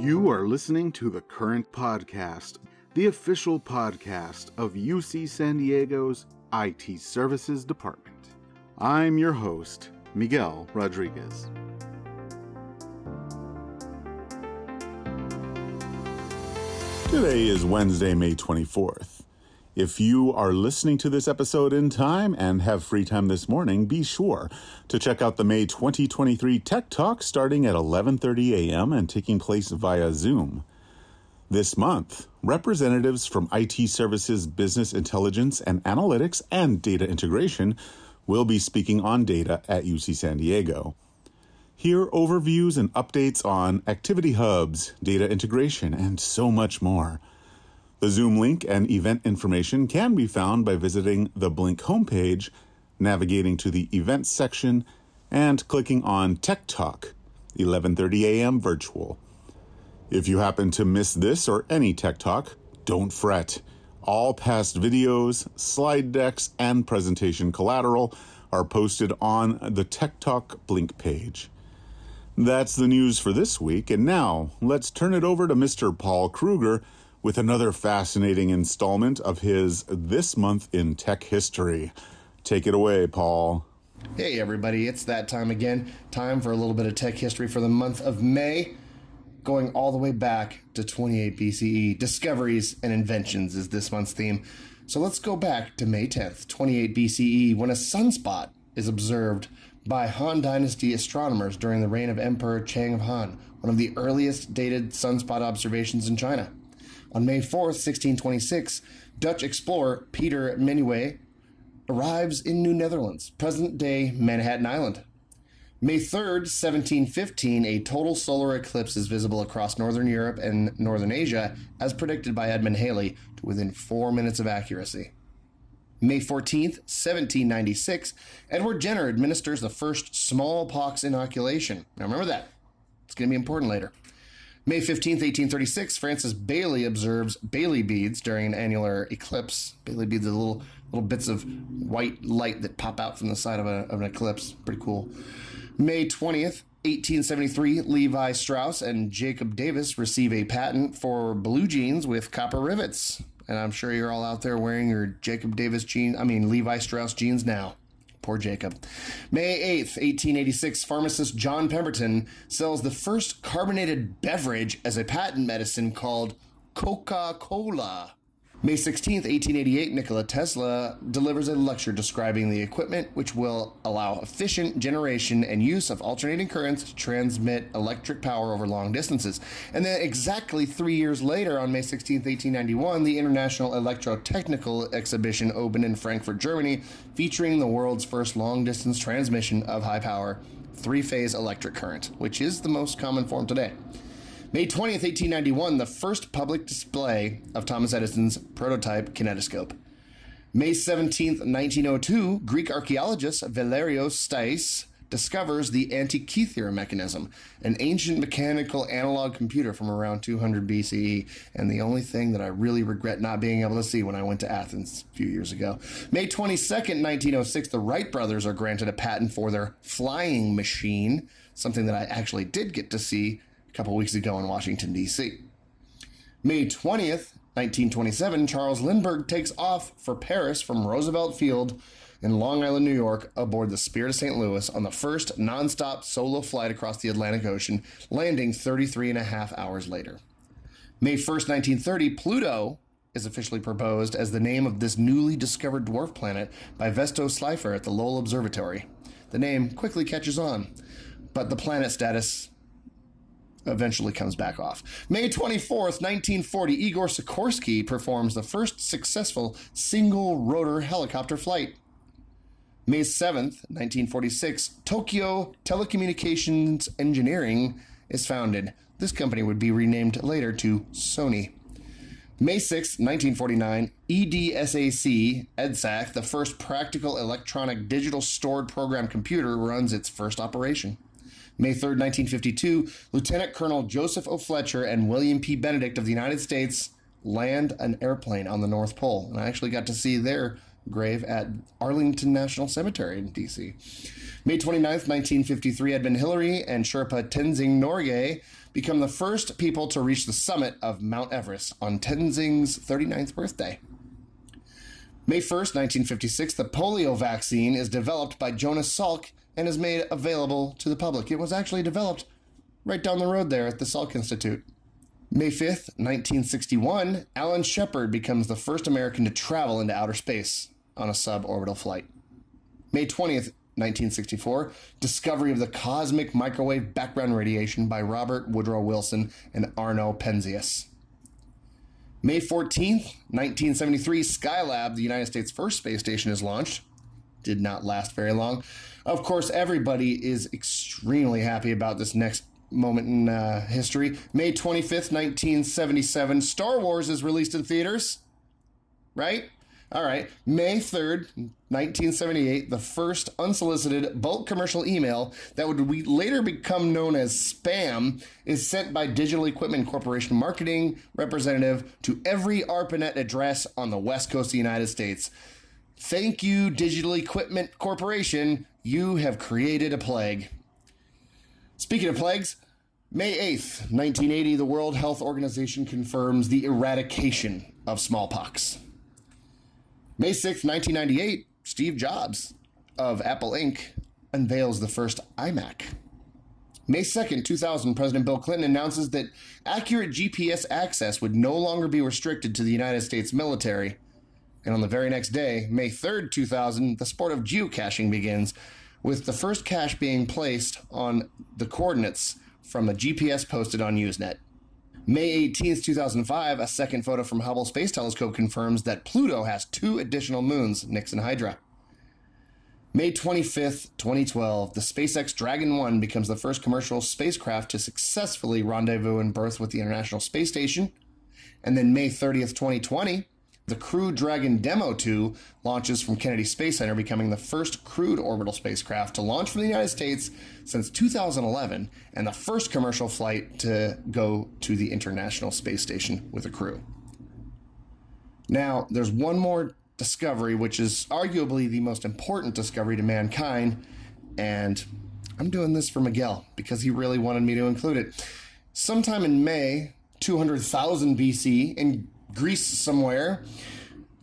You are listening to the Current Podcast, the official podcast of UC San Diego's IT Services Department. I'm your host, Miguel Rodriguez. Today is Wednesday, May 24th. If you are listening to this episode in time and have free time this morning, be sure to check out the May 2023 Tech Talk starting at 11:30 a.m. and taking place via Zoom. This month, representatives from IT Services Business Intelligence and Analytics and Data Integration will be speaking on data at UC San Diego. Hear overviews and updates on activity hubs, data integration, and so much more. The Zoom link and event information can be found by visiting the Blink homepage, navigating to the events section, and clicking on Tech Talk, 11:30 a.m. virtual. If you happen to miss this or any Tech Talk, don't fret. All past videos, slide decks, and presentation collateral are posted on the Tech Talk Blink page. That's the news for this week, and now let's turn it over to Mr. Paul Krueger with another fascinating installment of his This Month in Tech History. Take it away, Paul. Hey, everybody, it's that time again. Time for a little bit of tech history for the month of May, going all the way back to 28 BCE. Discoveries and inventions is this month's theme. So let's go back to May 10th, 28 BCE, when a sunspot is observed by Han Dynasty astronomers during the reign of Emperor Chang of Han, one of the earliest dated sunspot observations in China. On May 4th, 1626, Dutch explorer Peter Minuit arrives in New Netherlands, present day Manhattan Island. May 3rd, 1715, a total solar eclipse is visible across northern Europe and northern Asia, as predicted by Edmund Halley, to within four minutes of accuracy. May 14th, 1796, Edward Jenner administers the first smallpox inoculation. Now remember that. It's going to be important later. May 15th, 1836, Francis Baily observes Baily beads during an annular eclipse. Baily beads are little little bits of white light that pop out from the side of, a, of an eclipse. Pretty cool. May 20th, 1873, Levi Strauss and Jacob Davis receive a patent for blue jeans with copper rivets. And I'm sure you're all out there wearing your Jacob Davis jeans, I mean, Levi Strauss jeans now. Poor Jacob. May 8th, 1886, pharmacist John Pemberton sells the first carbonated beverage as a patent medicine called Coca Cola. May 16th, 1888, Nikola Tesla delivers a lecture describing the equipment which will allow efficient generation and use of alternating currents to transmit electric power over long distances. And then, exactly three years later, on May 16th, 1891, the International Electrotechnical Exhibition opened in Frankfurt, Germany, featuring the world's first long distance transmission of high power three phase electric current, which is the most common form today. May 20th, 1891, the first public display of Thomas Edison's prototype kinetoscope. May 17th, 1902, Greek archaeologist Valerios Stais discovers the Antikythera mechanism, an ancient mechanical analog computer from around 200 BCE, and the only thing that I really regret not being able to see when I went to Athens a few years ago. May 22nd, 1906, the Wright brothers are granted a patent for their flying machine, something that I actually did get to see couple weeks ago in Washington, D.C. May 20th, 1927, Charles Lindbergh takes off for Paris from Roosevelt Field in Long Island, New York, aboard the Spirit of St. Louis on the first nonstop solo flight across the Atlantic Ocean, landing 33 and a half hours later. May 1st, 1930, Pluto is officially proposed as the name of this newly discovered dwarf planet by Vesto Slipher at the Lowell Observatory. The name quickly catches on, but the planet status eventually comes back off. May 24th, 1940, Igor Sikorsky performs the first successful single rotor helicopter flight. May 7th, 1946, Tokyo Telecommunications Engineering is founded. This company would be renamed later to Sony. May 6, 1949, EDSAC, EDSAC, the first practical electronic digital stored program computer, runs its first operation. May 3, 1952, Lieutenant Colonel Joseph O. Fletcher and William P. Benedict of the United States land an airplane on the North Pole. And I actually got to see their grave at Arlington National Cemetery in D.C. May 29th, 1953, Edmund Hillary and Sherpa Tenzing Norgay become the first people to reach the summit of Mount Everest on Tenzing's 39th birthday. May 1st, 1956, the polio vaccine is developed by Jonas Salk and is made available to the public. It was actually developed right down the road there at the Salk Institute. May 5th, 1961, Alan Shepard becomes the first American to travel into outer space on a suborbital flight. May 20th, 1964, discovery of the cosmic microwave background radiation by Robert Woodrow Wilson and Arno Penzias. May 14th, 1973, Skylab, the United States' first space station, is launched. Did not last very long. Of course, everybody is extremely happy about this next moment in uh, history. May 25th, 1977, Star Wars is released in theaters. Right? All right. May 3rd, 1978, the first unsolicited bulk commercial email that would later become known as spam is sent by Digital Equipment Corporation marketing representative to every ARPANET address on the west coast of the United States. Thank you, Digital Equipment Corporation. You have created a plague. Speaking of plagues, May 8th, 1980, the World Health Organization confirms the eradication of smallpox. May 6th, 1998, Steve Jobs of Apple Inc. unveils the first iMac. May 2nd, 2000, President Bill Clinton announces that accurate GPS access would no longer be restricted to the United States military. And on the very next day, May 3rd, 2000, the sport of geocaching begins, with the first cache being placed on the coordinates from a GPS posted on Usenet. May 18th, 2005, a second photo from Hubble Space Telescope confirms that Pluto has two additional moons, Nix and Hydra. May 25th, 2012, the SpaceX Dragon 1 becomes the first commercial spacecraft to successfully rendezvous and berth with the International Space Station. And then May 30th, 2020, the Crew Dragon Demo 2 launches from Kennedy Space Center, becoming the first crewed orbital spacecraft to launch from the United States since 2011 and the first commercial flight to go to the International Space Station with a crew. Now, there's one more discovery, which is arguably the most important discovery to mankind, and I'm doing this for Miguel because he really wanted me to include it. Sometime in May 200,000 BC, in Greece somewhere,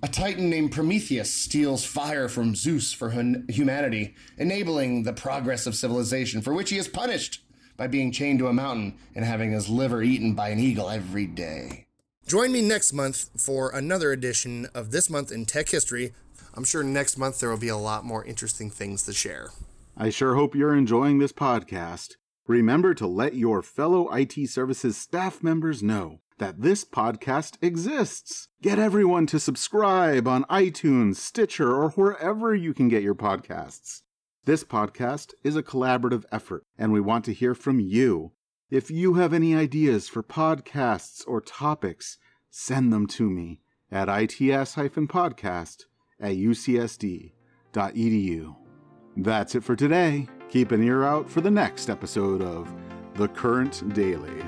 a titan named Prometheus steals fire from Zeus for humanity, enabling the progress of civilization, for which he is punished by being chained to a mountain and having his liver eaten by an eagle every day. Join me next month for another edition of This Month in Tech History. I'm sure next month there will be a lot more interesting things to share. I sure hope you're enjoying this podcast. Remember to let your fellow IT services staff members know that this podcast exists. Get everyone to subscribe on iTunes, Stitcher, or wherever you can get your podcasts. This podcast is a collaborative effort, and we want to hear from you. If you have any ideas for podcasts or topics, send them to me at its-podcast at ucsd.edu. That's it for today. Keep an ear out for the next episode of The Current Daily.